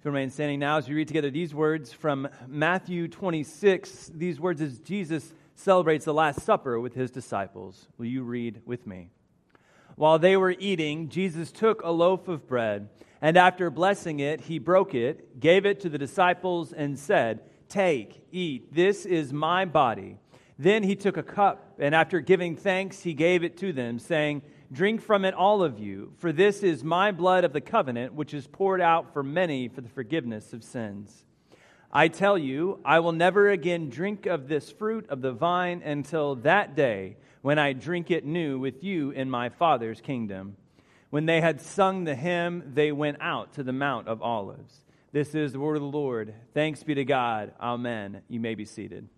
If you remain standing now as we read together these words from Matthew 26, these words as Jesus celebrates the Last Supper with his disciples. Will you read with me? While they were eating, Jesus took a loaf of bread, and after blessing it, he broke it, gave it to the disciples, and said, Take, eat, this is my body. Then he took a cup, and after giving thanks, he gave it to them, saying, Drink from it, all of you, for this is my blood of the covenant, which is poured out for many for the forgiveness of sins. I tell you, I will never again drink of this fruit of the vine until that day when I drink it new with you in my Father's kingdom. When they had sung the hymn, they went out to the Mount of Olives. This is the word of the Lord. Thanks be to God. Amen. You may be seated.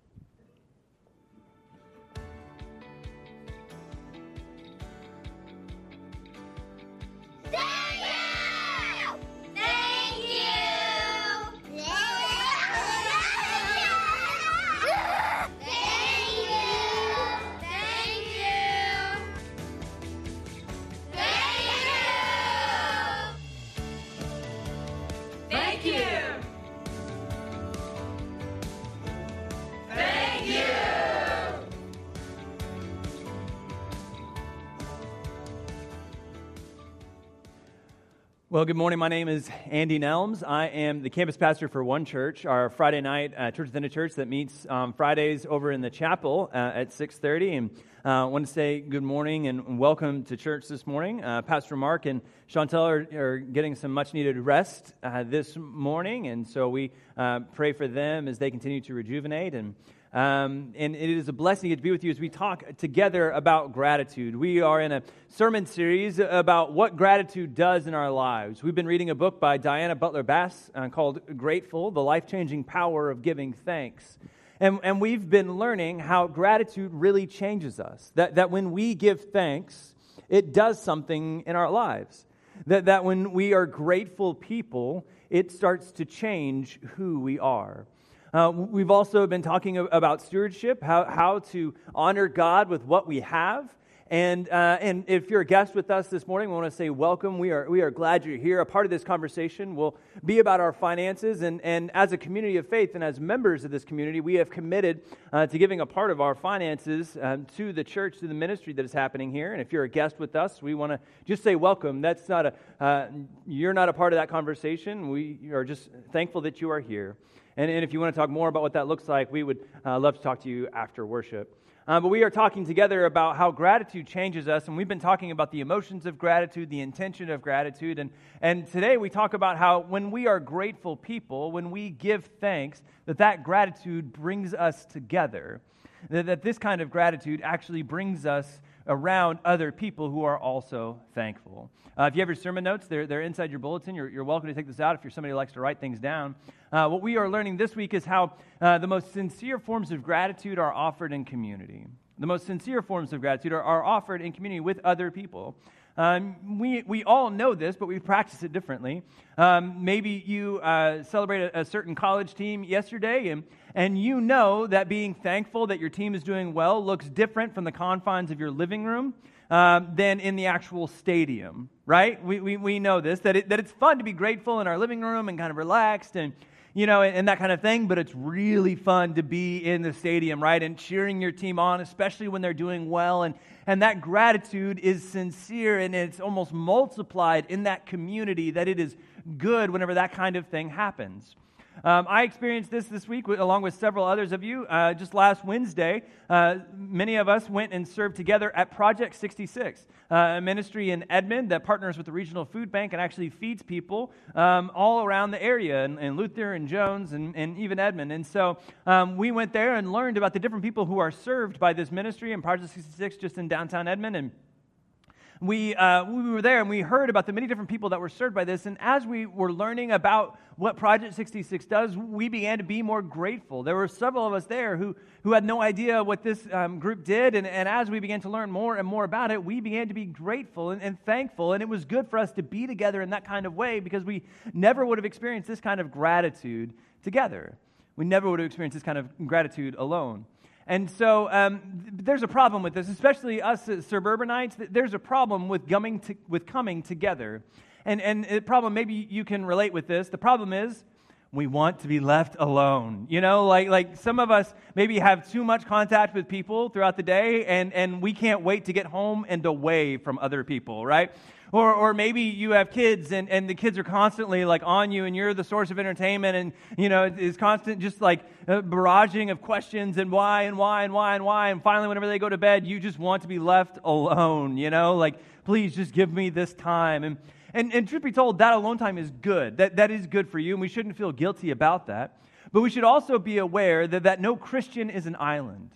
Well, good morning. My name is Andy Nelms. I am the campus pastor for One Church, our Friday night uh, church within a church that meets um, Fridays over in the chapel uh, at 6:30. And uh, I want to say good morning and welcome to church this morning. Uh, pastor Mark and Chantel are, are getting some much-needed rest uh, this morning, and so we uh, pray for them as they continue to rejuvenate and. Um, and it is a blessing to be with you as we talk together about gratitude. We are in a sermon series about what gratitude does in our lives. We've been reading a book by Diana Butler Bass uh, called Grateful The Life Changing Power of Giving Thanks. And, and we've been learning how gratitude really changes us. That, that when we give thanks, it does something in our lives. That, that when we are grateful people, it starts to change who we are. Uh, we've also been talking about stewardship, how, how to honor God with what we have. And, uh, and if you're a guest with us this morning, we want to say welcome. We are, we are glad you're here. A part of this conversation will be about our finances. And, and as a community of faith and as members of this community, we have committed uh, to giving a part of our finances um, to the church, to the ministry that is happening here. And if you're a guest with us, we want to just say welcome. That's not a, uh, you're not a part of that conversation. We are just thankful that you are here. And, and if you want to talk more about what that looks like, we would uh, love to talk to you after worship. Uh, but we are talking together about how gratitude changes us, and we've been talking about the emotions of gratitude, the intention of gratitude. And, and today we talk about how when we are grateful people, when we give thanks, that that gratitude brings us together. That, that this kind of gratitude actually brings us around other people who are also thankful. Uh, if you have your sermon notes, they're, they're inside your bulletin. You're, you're welcome to take this out if you're somebody who likes to write things down. Uh, what we are learning this week is how uh, the most sincere forms of gratitude are offered in community. The most sincere forms of gratitude are, are offered in community with other people. Um, we, we all know this, but we practice it differently. Um, maybe you uh, celebrate a, a, certain college team yesterday, and, and you know that being thankful that your team is doing well looks different from the confines of your living room um, than in the actual stadium, right? We, we, we know this, that, it, that it's fun to be grateful in our living room and kind of relaxed and you know, and, and, that kind of thing, but it's really fun to be in the stadium, right? And cheering your team on, especially when they're doing well. And, and that gratitude is sincere and it's almost multiplied in that community that it is good whenever that kind of thing happens. Um, I experienced this this week along with several others of you. Uh, just last Wednesday, uh, many of us went and served together at Project 66, uh, a ministry in Edmond that partners with the regional food bank and actually feeds people um, all around the area, in, Luther and Jones and, and, even Edmond. And so um, we went there and learned about the different people who are served by this ministry in Project 66 just in downtown Edmond. And we, uh, we were there and we heard about the many different people that were served by this. And as we were learning about what Project 66 does, we began to be more grateful. There were several of us there who, who had no idea what this um, group did. And, and as we began to learn more and more about it, we began to be grateful and, and thankful. And it was good for us to be together in that kind of way because we never would have experienced this kind of gratitude together. We never would have experienced this kind of gratitude alone. And so um, there's a problem with this, especially us suburbanites. There's a problem with coming, to, with coming together. And, and the problem, maybe you can relate with this. The problem is we want to be left alone. You know, like, like some of us maybe have too much contact with people throughout the day, and, and we can't wait to get home and away from other people, right? Or, or maybe you have kids and, and the kids are constantly like on you and you're the source of entertainment and, you know, it's constant just like uh, barraging of questions and why and why and why and why. And finally, whenever they go to bed, you just want to be left alone, you know, like, please just give me this time. And, and, and truth be told, that alone time is good. That, that is good for you, and we shouldn't feel guilty about that. But we should also be aware that, that no Christian is an island.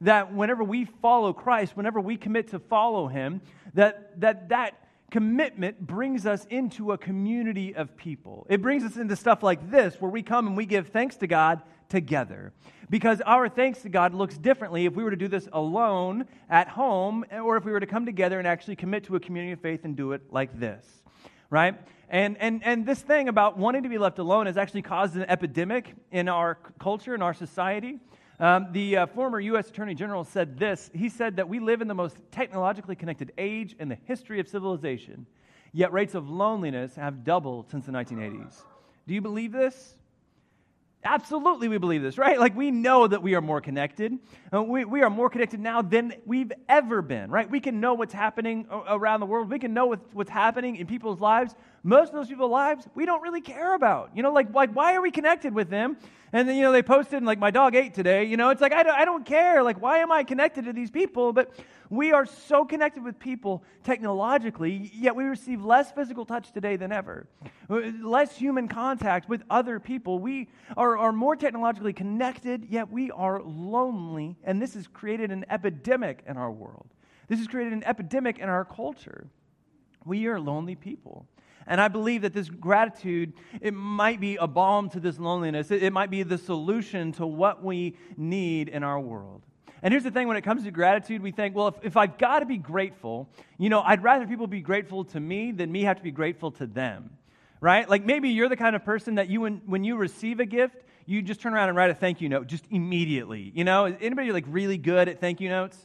That whenever we follow Christ, whenever we commit to follow Him, that that, that commitment brings us into a community of people. It brings us into stuff like this, where we come and we give thanks to God together. Because our thanks to God looks differently if we were to do this alone at home, or if we were to come together and actually commit to a community of faith and do it like this right? And, and, and this thing about wanting to be left alone has actually caused an epidemic in our culture, in our society. Um, the uh, former U.S. Attorney General said this. He said that we live in the most technologically connected age in the history of civilization, yet rates of loneliness have doubled since the 1980s. Do you believe this? Absolutely, we believe this, right? Like, we know that we are more connected. Uh, we, we are more connected now than we've ever been, right? We can know what's happening around the world. We can know what's, happening in people's lives. Most of those people's lives, we don't really care about. You know, like, like why are we connected with them? And then, you know, they posted, like, my dog ate today. You know, it's like, I don't, I don't care. Like, why am I connected to these people? But we are so connected with people technologically, yet we receive less physical touch today than ever, less human contact with other people. We are, are more technologically connected, yet we are lonely. And this has created an epidemic in our world. This has created an epidemic in our culture. We are lonely people. And I believe that this gratitude, it might be a balm to this loneliness. It, it might be the solution to what we need in our world. And here's the thing when it comes to gratitude, we think, well, if, if I've got to be grateful, you know, I'd rather people be grateful to me than me have to be grateful to them, right? Like maybe you're the kind of person that you, when, when you receive a gift, you just turn around and write a thank you note just immediately. You know, is anybody like really good at thank you notes?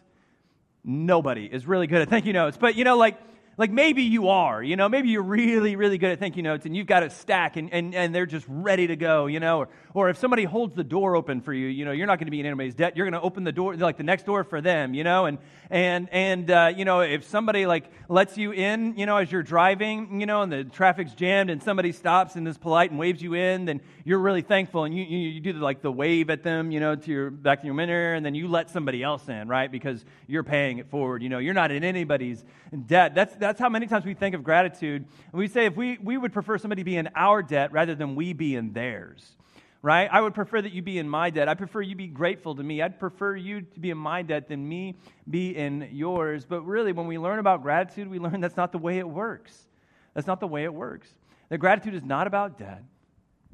Nobody is really good at thank you notes. But, you know, like, like maybe you are, you know, maybe you're really, really good at thank notes and you've got a stack and, and, and they're just ready to go, you know, or, or if somebody holds the door open for you, you know, you're not going to be in anybody's debt. You're going to open the door, like the next door for them, you know, and, and, and, uh, you know, if somebody like lets you in, you know, as you're driving, you know, and the traffic's jammed and somebody stops and is polite and waves you in, then you're really thankful and you, you, you do the, like the wave at them, you know, to your, back to your mirror and then you let somebody else in, right? Because you're paying it forward, you know, you're not in anybody's debt. That's, that's how many times we think of gratitude. And we say if we, we would prefer somebody be in our debt rather than we be in theirs right? I would prefer that you be in my debt. I prefer you be grateful to me. I'd prefer you to be in my debt than me be in yours. But really, when we learn about gratitude, we learn that's not the way it works. That's not the way it works. That gratitude is not about debt,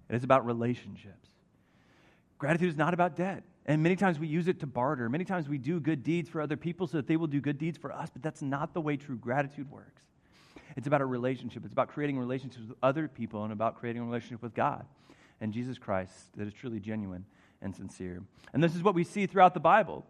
it is about relationships. Gratitude is not about debt. And many times we use it to barter. Many times we do good deeds for other people so that they will do good deeds for us, but that's not the way true gratitude works. It's about a relationship. It's about creating relationships with other people and about creating a relationship with God and Jesus Christ that is truly genuine and sincere. And this is what we see throughout the Bible.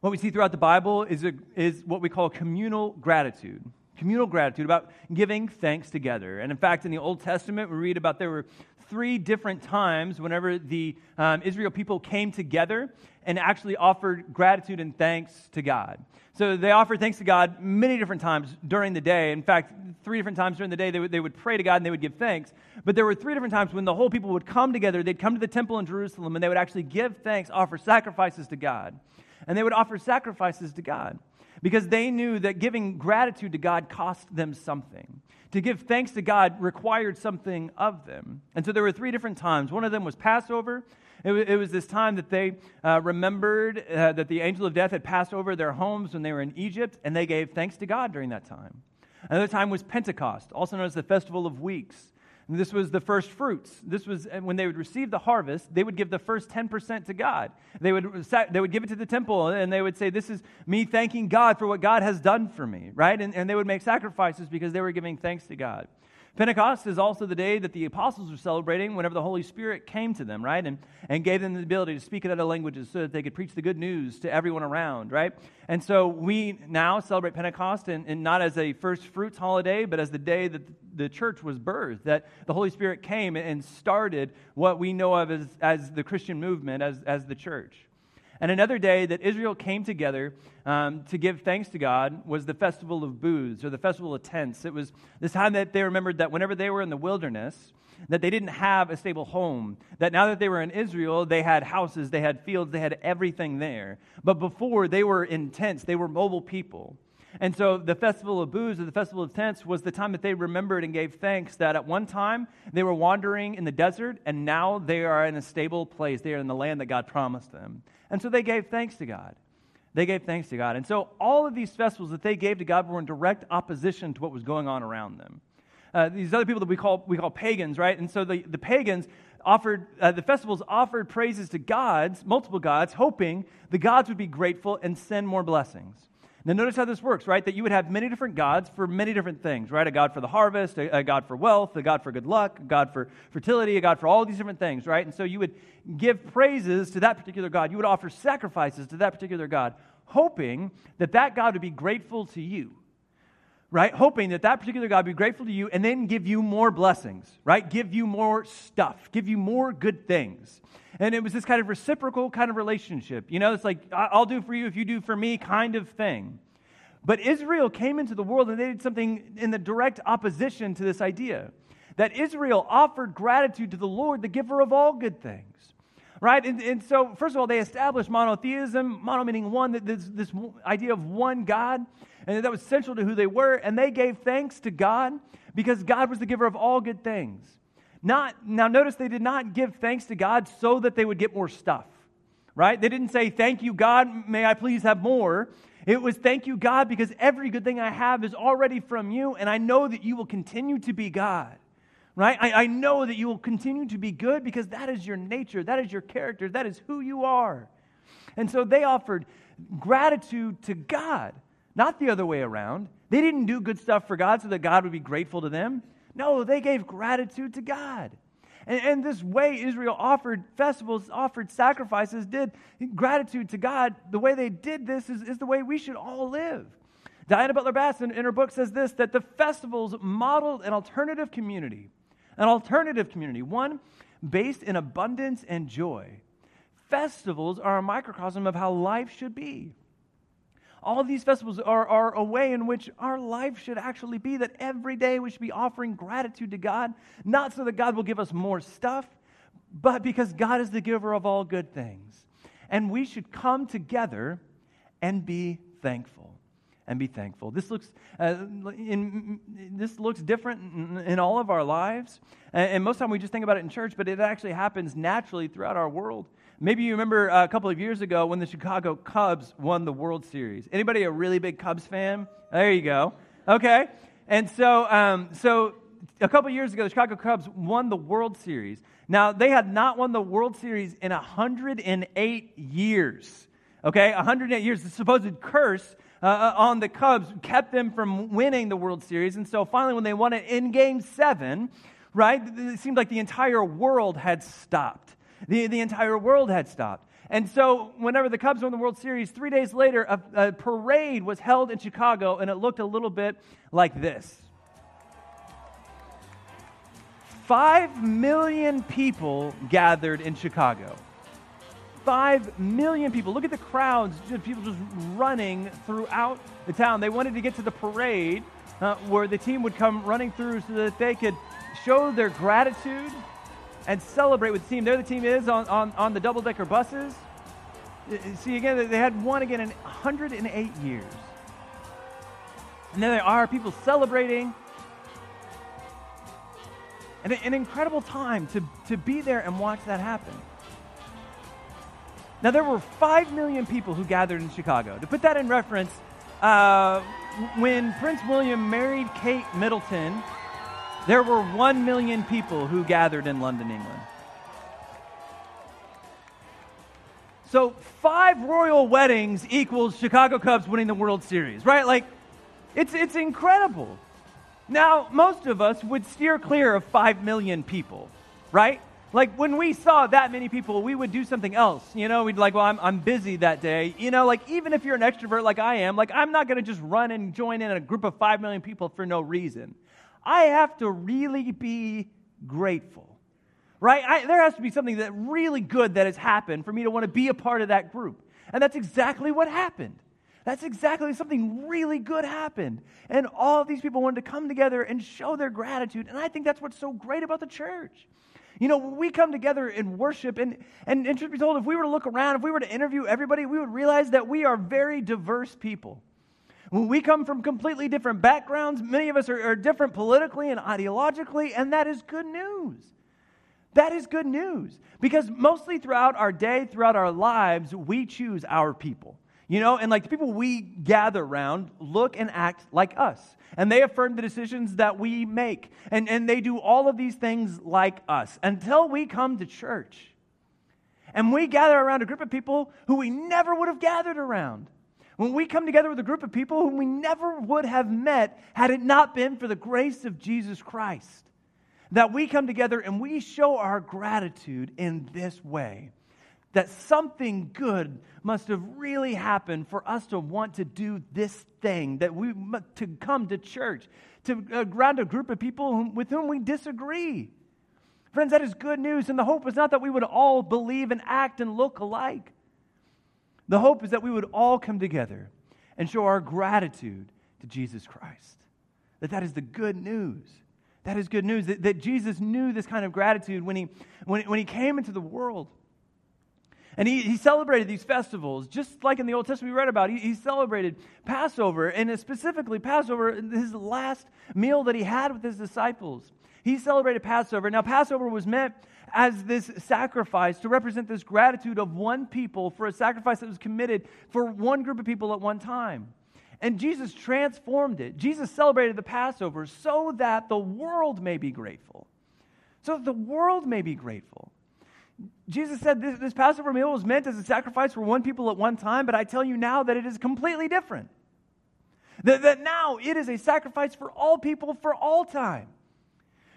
What we see throughout the Bible is, a, is what we call communal gratitude. Communal gratitude, about giving thanks together. And in fact, in the Old Testament, we read about there were three different times whenever the um, Israel people came together and actually offered gratitude and thanks to God. So they offered thanks to God many different times during the day. In fact, three different times during the day, they would, they would pray to God and they would give thanks. But there were three different times when the whole people would come together. They'd come to the temple in Jerusalem and they would actually give thanks, offer sacrifices to God. And they would offer sacrifices to God because they knew that giving gratitude to God cost them something. To give thanks to God required something of them. And so there were three different times. One of them was Passover. It was, this time that they uh, remembered uh, that the angel of death had passed over their homes when they were in Egypt, and they gave thanks to God during that time. Another time was Pentecost, also known as the Festival of Weeks. This was the first fruits. This was when they would receive the harvest, they would give the first 10% to God. They would, they would give it to the temple and they would say, This is me thanking God for what God has done for me, right? And, and they would make sacrifices because they were giving thanks to God. Pentecost is also the day that the apostles were celebrating whenever the Holy Spirit came to them, right? And, and gave them the ability to speak in other languages so that they could preach the good news to everyone around, right? And so we now celebrate Pentecost and, and not as a first fruits holiday, but as the day that the church was birthed, that the Holy Spirit came and started what we know of as, as the Christian movement, as, as the church. And another day that Israel came together um, to give thanks to God was the festival of booths or the festival of tents. It was this time that they remembered that whenever they were in the wilderness, that they didn't have a stable home. That now that they were in Israel, they had houses, they had fields, they had everything there. But before, they were in tents, they were mobile people. And so the festival of booths or the festival of tents was the time that they remembered and gave thanks that at one time they were wandering in the desert and now they are in a stable place. They are in the land that God promised them. And so they gave thanks to God. They gave thanks to God. And so all of these festivals that they gave to God were in direct opposition to what was going on around them. Uh, these other people that we call, we call pagans, right? And so the, the pagans offered, uh, the festivals offered praises to gods, multiple gods, hoping the gods would be grateful and send more blessings. Now, notice how this works, right? That you would have many different gods for many different things, right? A god for the harvest, a, a, god for wealth, a god for good luck, a god for fertility, a god for all these different things, right? And so you would give praises to that particular god. You would offer sacrifices to that particular god, hoping that that god would be grateful to you, right? Hoping that that particular god be grateful to you and then give you more blessings, right? Give you more stuff, give you more good things. And it was this kind of reciprocal kind of relationship. You know, it's like, I'll do for you if you do for me kind of thing. But Israel came into the world and they did something in the direct opposition to this idea that Israel offered gratitude to the Lord, the giver of all good things. Right? And, and so, first of all, they established monotheism, mono meaning one, this, this idea of one God, and that was central to who they were. And they gave thanks to God because God was the giver of all good things. Not, now, notice they did not give thanks to God so that they would get more stuff, right? They didn't say, Thank you, God, may I please have more. It was, Thank you, God, because every good thing I have is already from you, and I know that you will continue to be God, right? I, I know that you will continue to be good because that is your nature, that is your character, that is who you are. And so they offered gratitude to God, not the other way around. They didn't do good stuff for God so that God would be grateful to them. No, they gave gratitude to God. And, and, this way Israel offered festivals, offered sacrifices, did gratitude to God. The way they did this is, is the way we should all live. Diana Butler Bass in, in her book says this that the festivals modeled an alternative community, an alternative community, one based in abundance and joy. Festivals are a microcosm of how life should be. All of these festivals are, are a way in which our life should actually be that every day we should be offering gratitude to God, not so that God will give us more stuff, but because God is the giver of all good things. And we should come together and be thankful and be thankful. This looks, uh, in, this looks different in, all of our lives. And, and most of the time we just think about it in church, but it actually happens naturally throughout our world. Maybe you remember a couple of years ago when the Chicago Cubs won the World Series. Anybody a really big Cubs fan? There you go. Okay. And so, um, so a couple years ago, the Chicago Cubs won the World Series. Now, they had not won the World Series in 108 years. Okay, 108 years. The supposed curse uh, uh, on the Cubs kept them from winning the World Series. And so finally, when they won it in game seven, right, it seemed like the entire world had stopped. The, the entire world had stopped. And so, whenever the Cubs won the World Series, three days later, a, a parade was held in Chicago, and it looked a little bit like this. Five million people gathered in Chicago. Five million people. Look at the crowds, people just running throughout the town. They wanted to get to the parade uh, where the team would come running through so that they could show their gratitude and celebrate with the team. There the team is on, on, on the double decker buses. See, again, they had won again in 108 years. And there they are, people celebrating. And an incredible time to, to be there and watch that happen. Now, there were 5 million people who gathered in Chicago. To put that in reference, uh, when Prince William married Kate Middleton, there were 1 million people who gathered in London, England. So, five royal weddings equals Chicago Cubs winning the World Series, right? Like, it's, it's incredible. Now, most of us would steer clear of 5 million people, right? Like when we saw that many people, we would do something else. You know, we'd like, well, I'm, I'm busy that day. You know, like even if you're an extrovert like I am, like I'm not going to just run and join in a group of 5 million people for no reason. I have to really be grateful, right? I, there has to be something that really good that has happened for me to want to be a part of that group. And that's exactly what happened. That's exactly something really good happened. And all these people wanted to come together and show their gratitude. And I think that's what's so great about the church. You know, we come together in worship, and, and, and truth be told, if we were to look around, if we were to interview everybody, we would realize that we are very diverse people. When we come from completely different backgrounds, many of us are, are different politically and ideologically, and that is good news. That is good news because mostly throughout our day, throughout our lives, we choose our people. You know, and like the people we gather around look and act like us. And they affirm the decisions that we make. And, and they do all of these things like us until we come to church. And we gather around a group of people who we never would have gathered around. When we come together with a group of people whom we never would have met had it not been for the grace of Jesus Christ, that we come together and we show our gratitude in this way that something good must have really happened for us to want to do this thing, that we to come to church, to uh, around a group of people with whom we disagree. Friends, that is good news. And the hope is not that we would all believe and act and look alike. The hope is that we would all come together and show our gratitude to Jesus Christ. That that is the good news. That is good news. That, that Jesus knew this kind of gratitude when he, when, when he came into the world. And he, he celebrated these festivals, just like in the Old Testament we read about. He, he celebrated Passover, and specifically Passover, his last meal that he had with his disciples. He celebrated Passover. Now, Passover was meant as this sacrifice to represent this gratitude of one people for a sacrifice that was committed for one group of people at one time. And Jesus transformed it. Jesus celebrated the Passover so that the world may be grateful. So that the world may be grateful. Jesus said this, this Passover meal was meant as a sacrifice for one people at one time, but I tell you now that it is completely different. That, that now it is a sacrifice for all people for all time.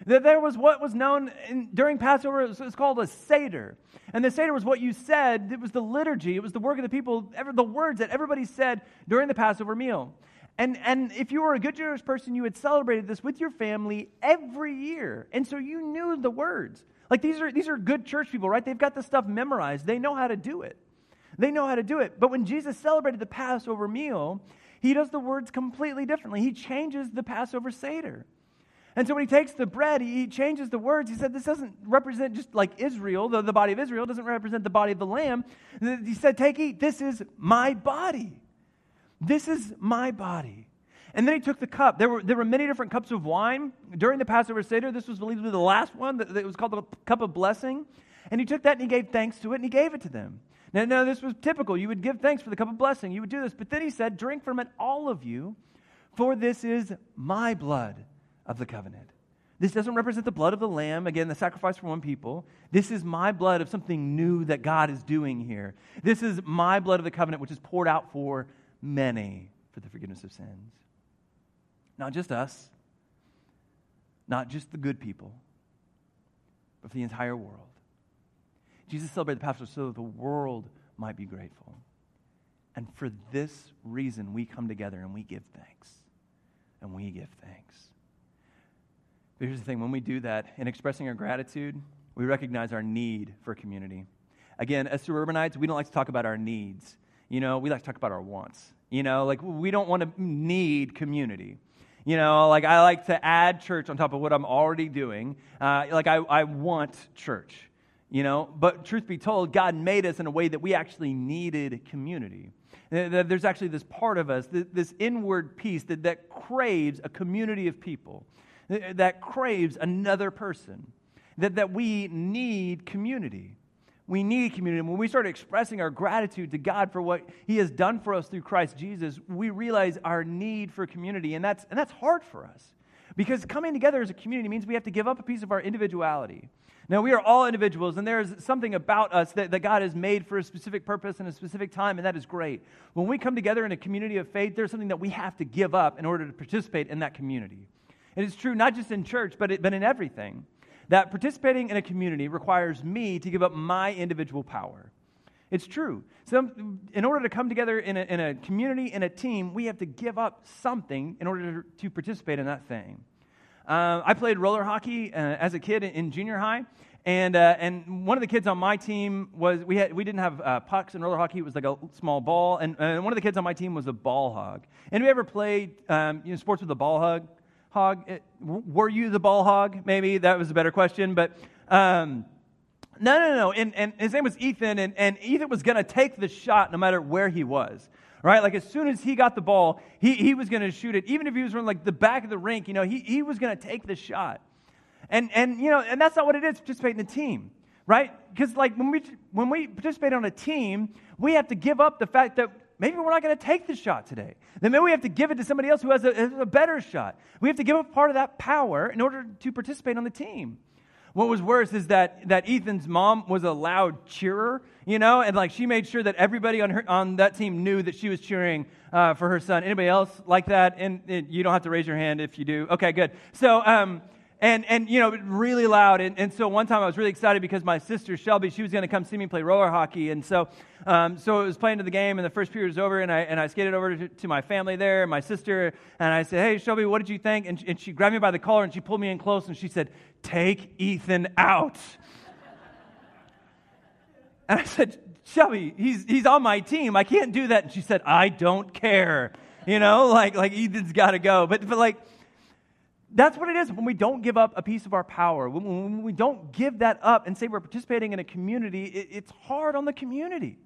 That there was what was known in, during Passover, it was, it was, called a Seder. And the Seder was what you said, it was the liturgy, it was the work of the people, ever, the words that everybody said during the Passover meal. And, and if you were a good Jewish person, you had celebrated this with your family every year. And so you knew the words. Like these are, these are good church people, right? They've got this stuff memorized. They know how to do it. They know how to do it. But when Jesus celebrated the Passover meal, he does the words completely differently. He changes the Passover Seder. And so when he takes the bread, he changes the words. He said, This doesn't represent just like Israel, the, the body of Israel, doesn't represent the body of the Lamb. He said, Take, eat. This is my body. This is my body. And then he took the cup. There were, there were many different cups of wine during the Passover Seder. This was believed to be the last one. That, was called the cup of blessing. And he took that and he gave thanks to it and he gave it to them. Now, now, this was typical. You would give thanks for the cup of blessing. You would do this. But then he said, Drink from it, all of you, for this is my blood of the covenant. This doesn't represent the blood of the lamb, again, the sacrifice for one people. This is my blood of something new that God is doing here. This is my blood of the covenant, which is poured out for many for the forgiveness of sins. Not just us, not just the good people, but for the entire world. Jesus celebrated the Passover so that the world might be grateful. And for this reason, we come together and we give thanks. And we give thanks. But here's the thing when we do that, in expressing our gratitude, we recognize our need for community. Again, as suburbanites, we don't like to talk about our needs. You know, we like to talk about our wants. You know, like we don't want to need community. You know, like I like to add church on top of what I'm already doing. Uh, like I, I want church, you know. But truth be told, God made us in a way that we actually needed community. There's actually this part of us, this inward piece that, that craves a community of people, that craves another person, that, that we need community we need community. And when we start expressing our gratitude to God for what He has done for us through Christ Jesus, we realize our need for community. And that's, and that's hard for us because coming together as a community means we have to give up a piece of our individuality. Now, we are all individuals, and there's something about us that, that God has made for a specific purpose and a specific time, and that is great. When we come together in a community of faith, there's something that we have to give up in order to participate in that community. and it's true not just in church, but, it, but in everything, that participating in a community requires me to give up my individual power. It's true. So, in order to come together in a, in a community, in a team, we have to give up something in order to, to participate in that thing. Uh, I played roller hockey uh, as a kid in, junior high, and, uh, and one of the kids on my team was, we, had, we didn't have uh, pucks in roller hockey, it was like a small ball, and, and one of the kids on my team was a ball hog. We ever played um, you know, sports with a ball hog? Hog? Were you the ball hog? Maybe that was a better question, but. Um, no, no, no. And, and his name was Ethan, and, and Ethan was going to take the shot no matter where he was. Right? Like as soon as he got the ball, he, he was going to shoot it. Even if he was from like the back of the rink, you know, he, he was going to take the shot. And, and, you know, and that's not what it is participate in a team, right? Because like when we, when we participate on a team, we have to give up the fact that maybe we're not going to take the shot today. Then maybe we have to give it to somebody else who has a, has a better shot. We have to give up part of that power in order to participate on the team. What was worse is that, that Ethan's mom was a loud cheerer, you know, and like she made sure that everybody on, her, on that team knew that she was cheering uh, for her son. Anybody else like that? And, and, you don't have to raise your hand if you do. Okay, good. So, um, and, and you know, really loud. And, and so one time I was really excited because my sister Shelby, she was going to come see me play roller hockey. And so, um, so it was playing to the game, and the first period was over, and I, and I skated over to, to my family there, my sister, and I said, Hey, Shelby, what did you think? And, and she grabbed me by the collar and she pulled me in close and she said, Take Ethan out. and I said, Shelby, he's, he's on my team. I can't do that. And she said, I don't care. You know, like, like Ethan's got to go. But, but like, that's what it is when we don't give up a piece of our power. When, we don't give that up and say we're participating in a community, it, it's hard on the community.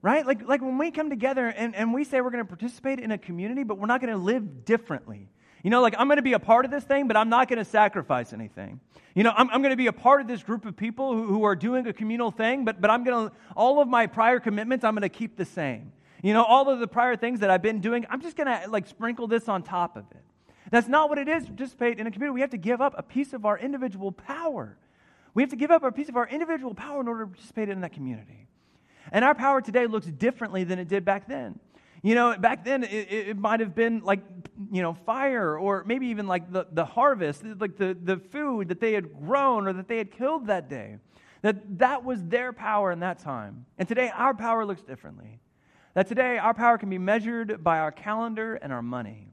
Right? Like, like when we come together and, and we say we're going to participate in a community, but we're not going to live differently. You know, like I'm going to be a part of this thing, but I'm not going to sacrifice anything. You know, I'm, I'm going to be a part of this group of people who, who are doing a communal thing, but, but I'm going to, all of my prior commitments, I'm going to keep the same. You know, all of the prior things that I've been doing, I'm just going to like sprinkle this on top of it. That's not what it is to participate in a community. We have to give up a piece of our individual power. We have to give up a piece of our individual power in order to participate in that community. And our power today looks differently than it did back then. You know, back then it, it might have been like, you know, fire or maybe even like the, the harvest, like the, the food that they had grown or that they had killed that day. That that was their power in that time. And today our power looks differently. That today our power can be measured by our calendar and our money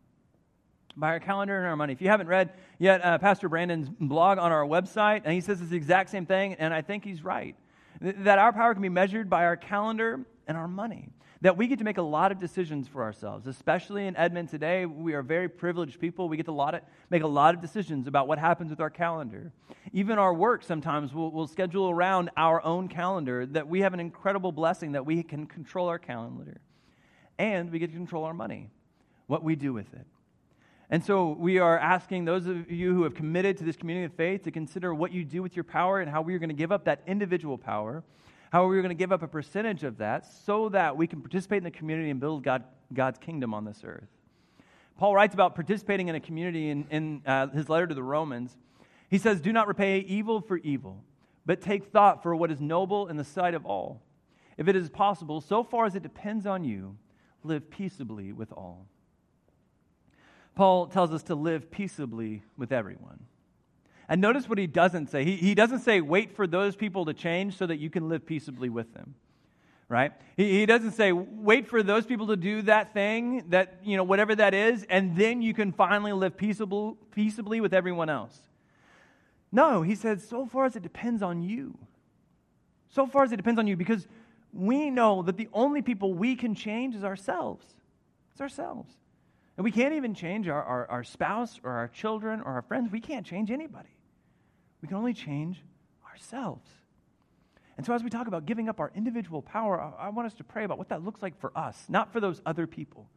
by our calendar and our money. If you haven't read yet uh, Pastor Brandon's blog on our website, and he says it's the exact same thing, and I think he's right. that our power can be measured by our calendar and our money. That we get to make a lot of decisions for ourselves, especially in Edmond today. We are very privileged people. We get to lot of, make a lot of decisions about what happens with our calendar. Even our work sometimes will will schedule around our own calendar, that we have an incredible blessing that we can control our calendar. And we get to control our money, what we do with it. And so we are asking those of you who have committed to this community of faith to consider what you do with your power and how we are going to give up that individual power, how we are going to give up a percentage of that so that we can participate in the community and build God, God's kingdom on this earth. Paul writes about participating in a community in, in uh, his letter to the Romans. He says, Do not repay evil for evil, but take thought for what is noble in the sight of all. If it is possible, so far as it depends on you, live peaceably with all. Paul tells us to live peaceably with everyone. And notice what he doesn't say. He, he doesn't say, wait for those people to change so that you can live peaceably with them. Right? He, he doesn't say, wait for those people to do that thing, that, you know, whatever that is, and then you can finally live peaceable, peaceably with everyone else. No, he says, so far as it depends on you. So far as it depends on you, because we know that the only people we can change is ourselves. It's ourselves. And we can't even change our, our, our spouse or our children or our friends. We can't change anybody. We can only change ourselves. And so, as we talk about giving up our individual power, I, I want us to pray about what that looks like for us, not for those other people.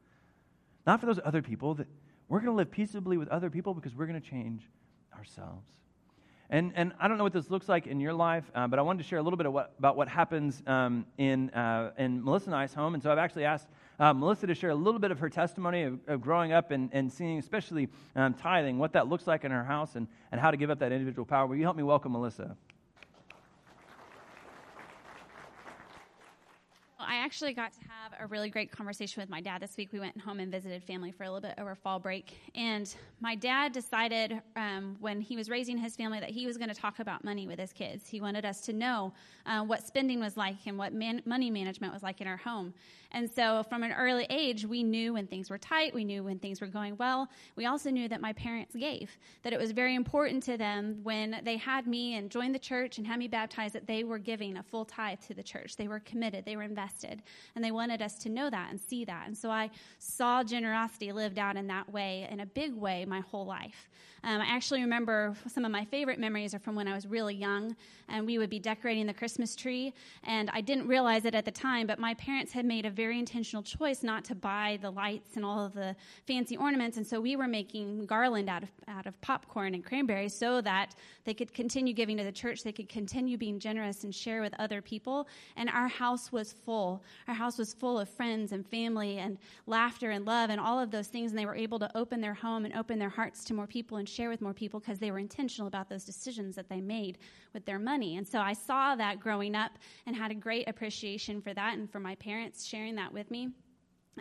Not for those other people, that we're going to live peaceably with other people because we're going to change ourselves. And, and I don't know what this looks like in your life, uh, but I wanted to share a little bit what, about what happens um, in, uh, in Melissa and I's home. And so I've actually asked uh, Melissa to share a little bit of her testimony of, of growing up and, and seeing, especially um, tithing, what that looks like in her house and, and how to give up that individual power. Will you help me welcome Melissa? I actually got to have a really great conversation with my dad this week. We went home and visited family for a little bit over fall break. And my dad decided um, when he was raising his family that he was going to talk about money with his kids. He wanted us to know uh, what spending was like and what man- money management was like in our home. And so from an early age, we knew when things were tight, we knew when things were going well. We also knew that my parents gave, that it was very important to them when they had me and joined the church and had me baptized that they were giving a full tithe to the church. They were committed, they were invested, and they wanted us to know that and see that. And so I saw generosity lived out in that way, in a big way, my whole life. Um, I actually remember some of my favorite memories are from when I was really young, and we would be decorating the Christmas tree. And I didn't realize it at the time, but my parents had made a very intentional choice not to buy the lights and all of the fancy ornaments. And so we were making garland out of, out of popcorn and cranberries so that they could continue giving to the church, they could continue being generous and share with other people. And our house was full. Our house was full of friends and family and laughter and love and all of those things. And they were able to open their home and open their hearts to more people and share with more people because they were intentional about those decisions that they made with their money. And so I saw that growing up and had a great appreciation for that and for my parents sharing that with me.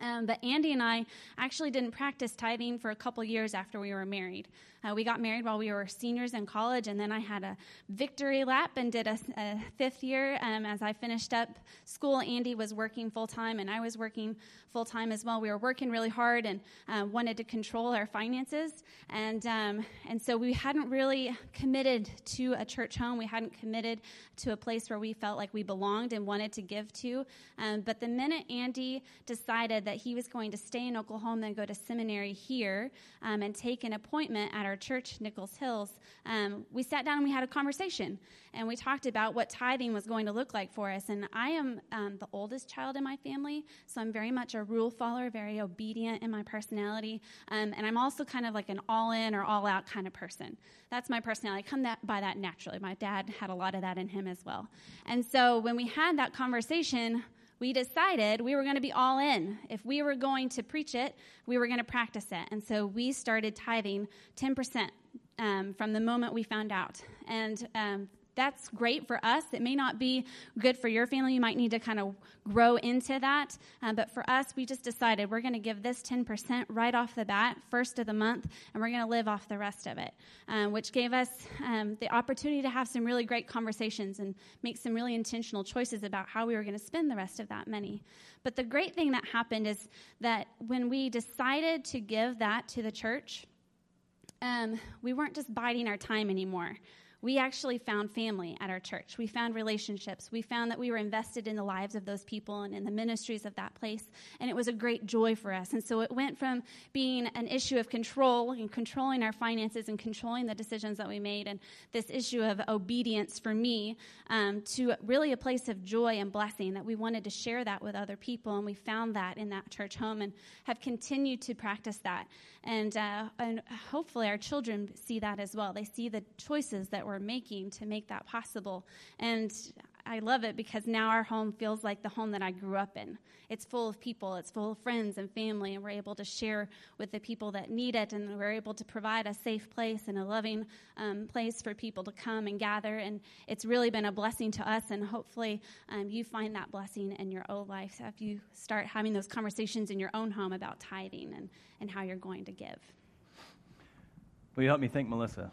Um, but Andy and I actually didn't practice tithing for a couple years after we were married. Uh, we got married while we were seniors in college, and then I had a victory lap and did a, a fifth year. Um, as I finished up school, Andy was working full time, and I was working full time as well. We were working really hard and uh, wanted to control our finances, and um, and so we hadn't really committed to a church home. We hadn't committed to a place where we felt like we belonged and wanted to give to. Um, but the minute Andy decided that he was going to stay in Oklahoma and go to seminary here um, and take an appointment at our our church, Nichols Hills, um, we sat down and we had a conversation. And we talked about what tithing was going to look like for us. And I am um, the oldest child in my family, so I'm very much a rule follower, very obedient in my personality. Um, and I'm also kind of like an all in or all out kind of person. That's my personality. I come that, by that naturally. My dad had a lot of that in him as well. And so when we had that conversation, we decided we were going to be all in. If we were going to preach it, we were going to practice it. And so we started tithing 10% um, from the moment we found out. And um, that's great for us. It may not be good for your family. You might need to kind of grow into that. Uh, but for us, we just decided we're going to give this 10% right off the bat, first of the month, and we're going to live off the rest of it, um, which gave us um, the opportunity to have some really great conversations and make some really intentional choices about how we were going to spend the rest of that money. But the great thing that happened is that when we decided to give that to the church, um, we weren't just biding our time anymore we actually found family at our church. We found relationships. We found that we were invested in the lives of those people and in the ministries of that place. And it was a great joy for us. And so it went from being an issue of control and controlling our finances and controlling the decisions that we made and this issue of obedience for me um, to really a place of joy and blessing that we wanted to share that with other people. And we found that in that church home and have continued to practice that. And, uh, and hopefully our children see that as well. They see the choices that we're making to make that possible. And I love it because now our home feels like the home that I grew up in. It's full of people, it's full of friends and family, and we're able to share with the people that need it, and we're able to provide a safe place and a loving um, place for people to come and gather. And it's really been a blessing to us, and hopefully um, you find that blessing in your own life if you start having those conversations in your own home about tithing and, and how you're going to give. Will you help me thank Melissa?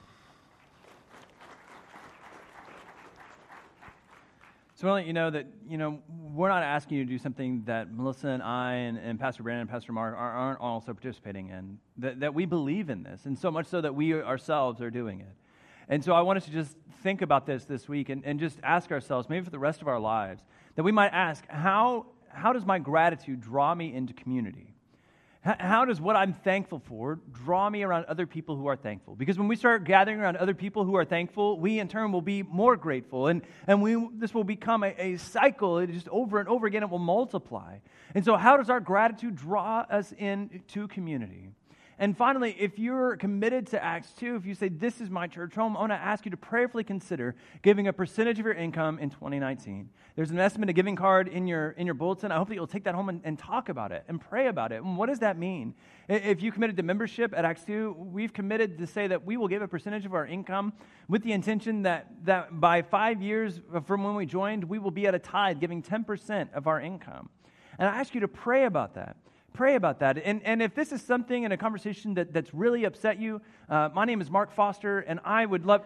So I want to let you know that, you know, we're not asking you to do something that Melissa and I and, and Pastor Brandon and Pastor Mark are, aren't also participating in. That, that we believe in this, and so much so that we ourselves are doing it. And so I want us to just think about this this week and, and just ask ourselves, maybe for the rest of our lives, that we might ask, how, how does my gratitude draw me into community? How does what I'm thankful for draw me around other people who are thankful? Because when we start gathering around other people who are thankful, we in turn will be more grateful. And, and we, this will become a, a cycle. It just over and over again, it will multiply. And so, how does our gratitude draw us into community? And finally, if you're committed to Acts 2, if you say, This is my church home, I want to ask you to prayerfully consider giving a percentage of your income in 2019. There's an estimate, a giving card in your, in your bulletin. I hope that you'll take that home and, and talk about it and pray about it. And what does that mean? If you committed to membership at Acts 2, we've committed to say that we will give a percentage of our income with the intention that, that by five years from when we joined, we will be at a tithe, giving 10% of our income. And I ask you to pray about that. Pray about that. And, and if this is something in a conversation that, that's really upset you, uh, my name is Mark Foster, and I would love.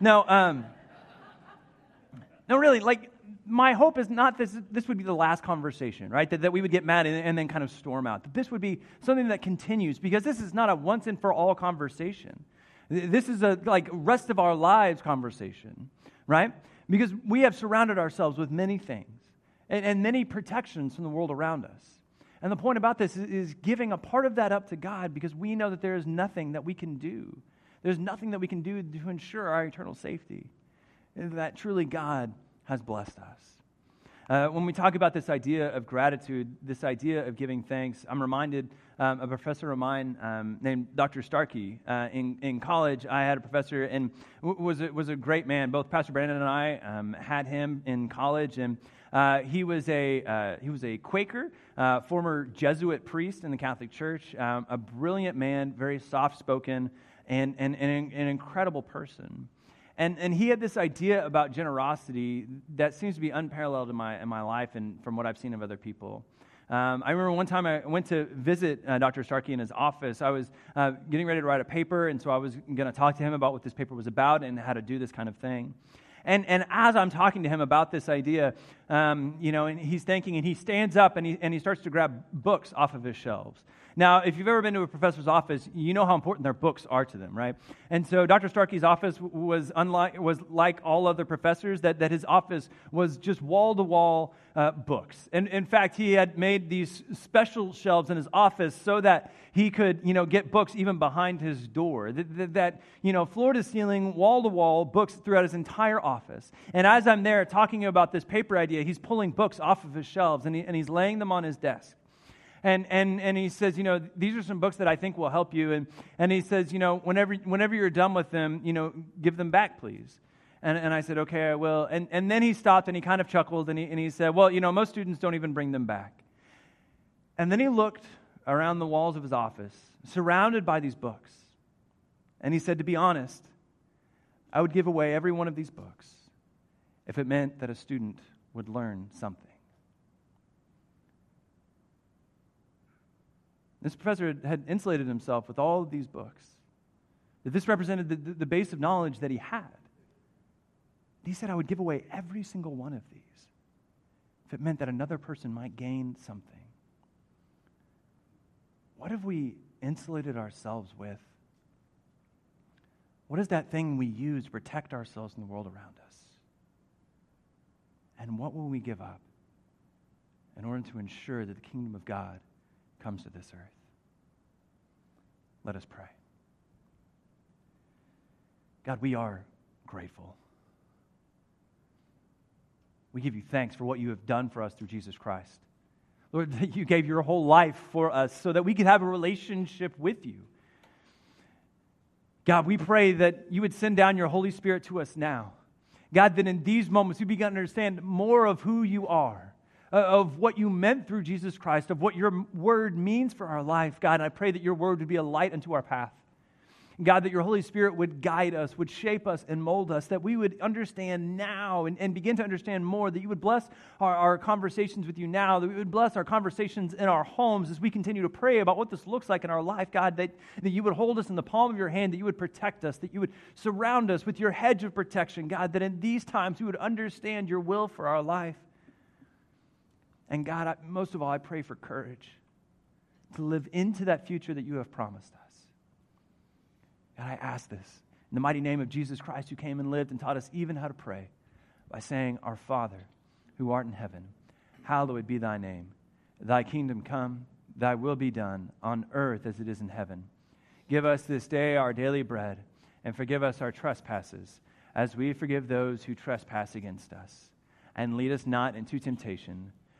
No, um, no, really, like, my hope is not this, this would be the last conversation, right? That, that we would get mad and, and then kind of storm out. That this would be something that continues because this is not a once and for all conversation. This is a like rest of our lives conversation, right? Because we have surrounded ourselves with many things and, and many protections from the world around us. And the point about this is, is giving a part of that up to God because we know that there is nothing that we can do. There's nothing that we can do to ensure our eternal safety. That truly God has blessed us. Uh, when we talk about this idea of gratitude, this idea of giving thanks, I'm reminded um, a professor of mine um, named Dr. Starkey. Uh, in, in college, I had a professor and w- was, a, was a great man. Both Pastor Brandon and I um, had him in college, and uh, he, was a, uh, he was a Quaker, uh, former Jesuit priest in the Catholic Church, um, a brilliant man, very soft spoken, and, and, and an incredible person. And, and he had this idea about generosity that seems to be unparalleled in my, in my life and from what I've seen of other people. Um, I remember one time I went to visit uh, Dr. Starkey in his office. I was uh, getting ready to write a paper, and so I was going to talk to him about what this paper was about and how to do this kind of thing. And, and as I'm talking to him about this idea, um, you know, and he's thinking, and he stands up and he, and he starts to grab books off of his shelves. Now, if you've ever been to a professor's office, you know how important their books are to them, right? And so Dr. Starkey's office was, unlike, was like all other professors, that, that his office was just wall to wall books. And in fact, he had made these special shelves in his office so that he could, you know, get books even behind his door. That, that, that you know, floor to ceiling, wall to wall books throughout his entire office. And as I'm there talking about this paper idea, he's pulling books off of his shelves and, he, and he's laying them on his desk. And, and, and he says, you know, these are some books that I think will help you. And, and he says, you know, whenever, whenever you're done with them, you know, give them back, please. And, and I said, okay, I will. And, and then he stopped and he kind of chuckled and he, and he said, well, you know, most students don't even bring them back. And then he looked around the walls of his office, surrounded by these books. And he said, to be honest, I would give away every one of these books if it meant that a student would learn something. This professor had insulated himself with all of these books. That this represented the, the, base of knowledge that he had. He said, I would give away every single one of these if it meant that another person might gain something. What have we insulated ourselves with? What is that thing we use to protect ourselves in the world around us? And what will we give up in order to ensure that the kingdom of God comes to this earth. Let us pray. God, we are grateful. We give you thanks for what you have done for us through Jesus Christ. Lord, that you gave your whole life for us so that we could have a relationship with you. God, we pray that you would send down your Holy Spirit to us now. God, that in these moments we begin to understand more of who you are Uh, of what you meant through Jesus Christ, of what your word means for our life. God, and I pray that your word would be a light unto our path. God, that your Holy Spirit would guide us, would shape us, and mold us, that we would understand now and, and begin to understand more, that you would bless our, our conversations with you now, that we would bless our conversations in our homes as we continue to pray about what this looks like in our life, God, that, that you would hold us in the palm of your hand, that you would protect us, that you would surround us with your hedge of protection, God, that in these times we would understand your will for our life. And God, I, most of all, I pray for courage to live into that future that you have promised us. And I ask this in the mighty name of Jesus Christ, who came and lived and taught us even how to pray by saying, Our Father, who art in heaven, hallowed be thy name. Thy kingdom come, thy will be done on earth as it is in heaven. Give us this day our daily bread, and forgive us our trespasses, as we forgive those who trespass against us. And lead us not into temptation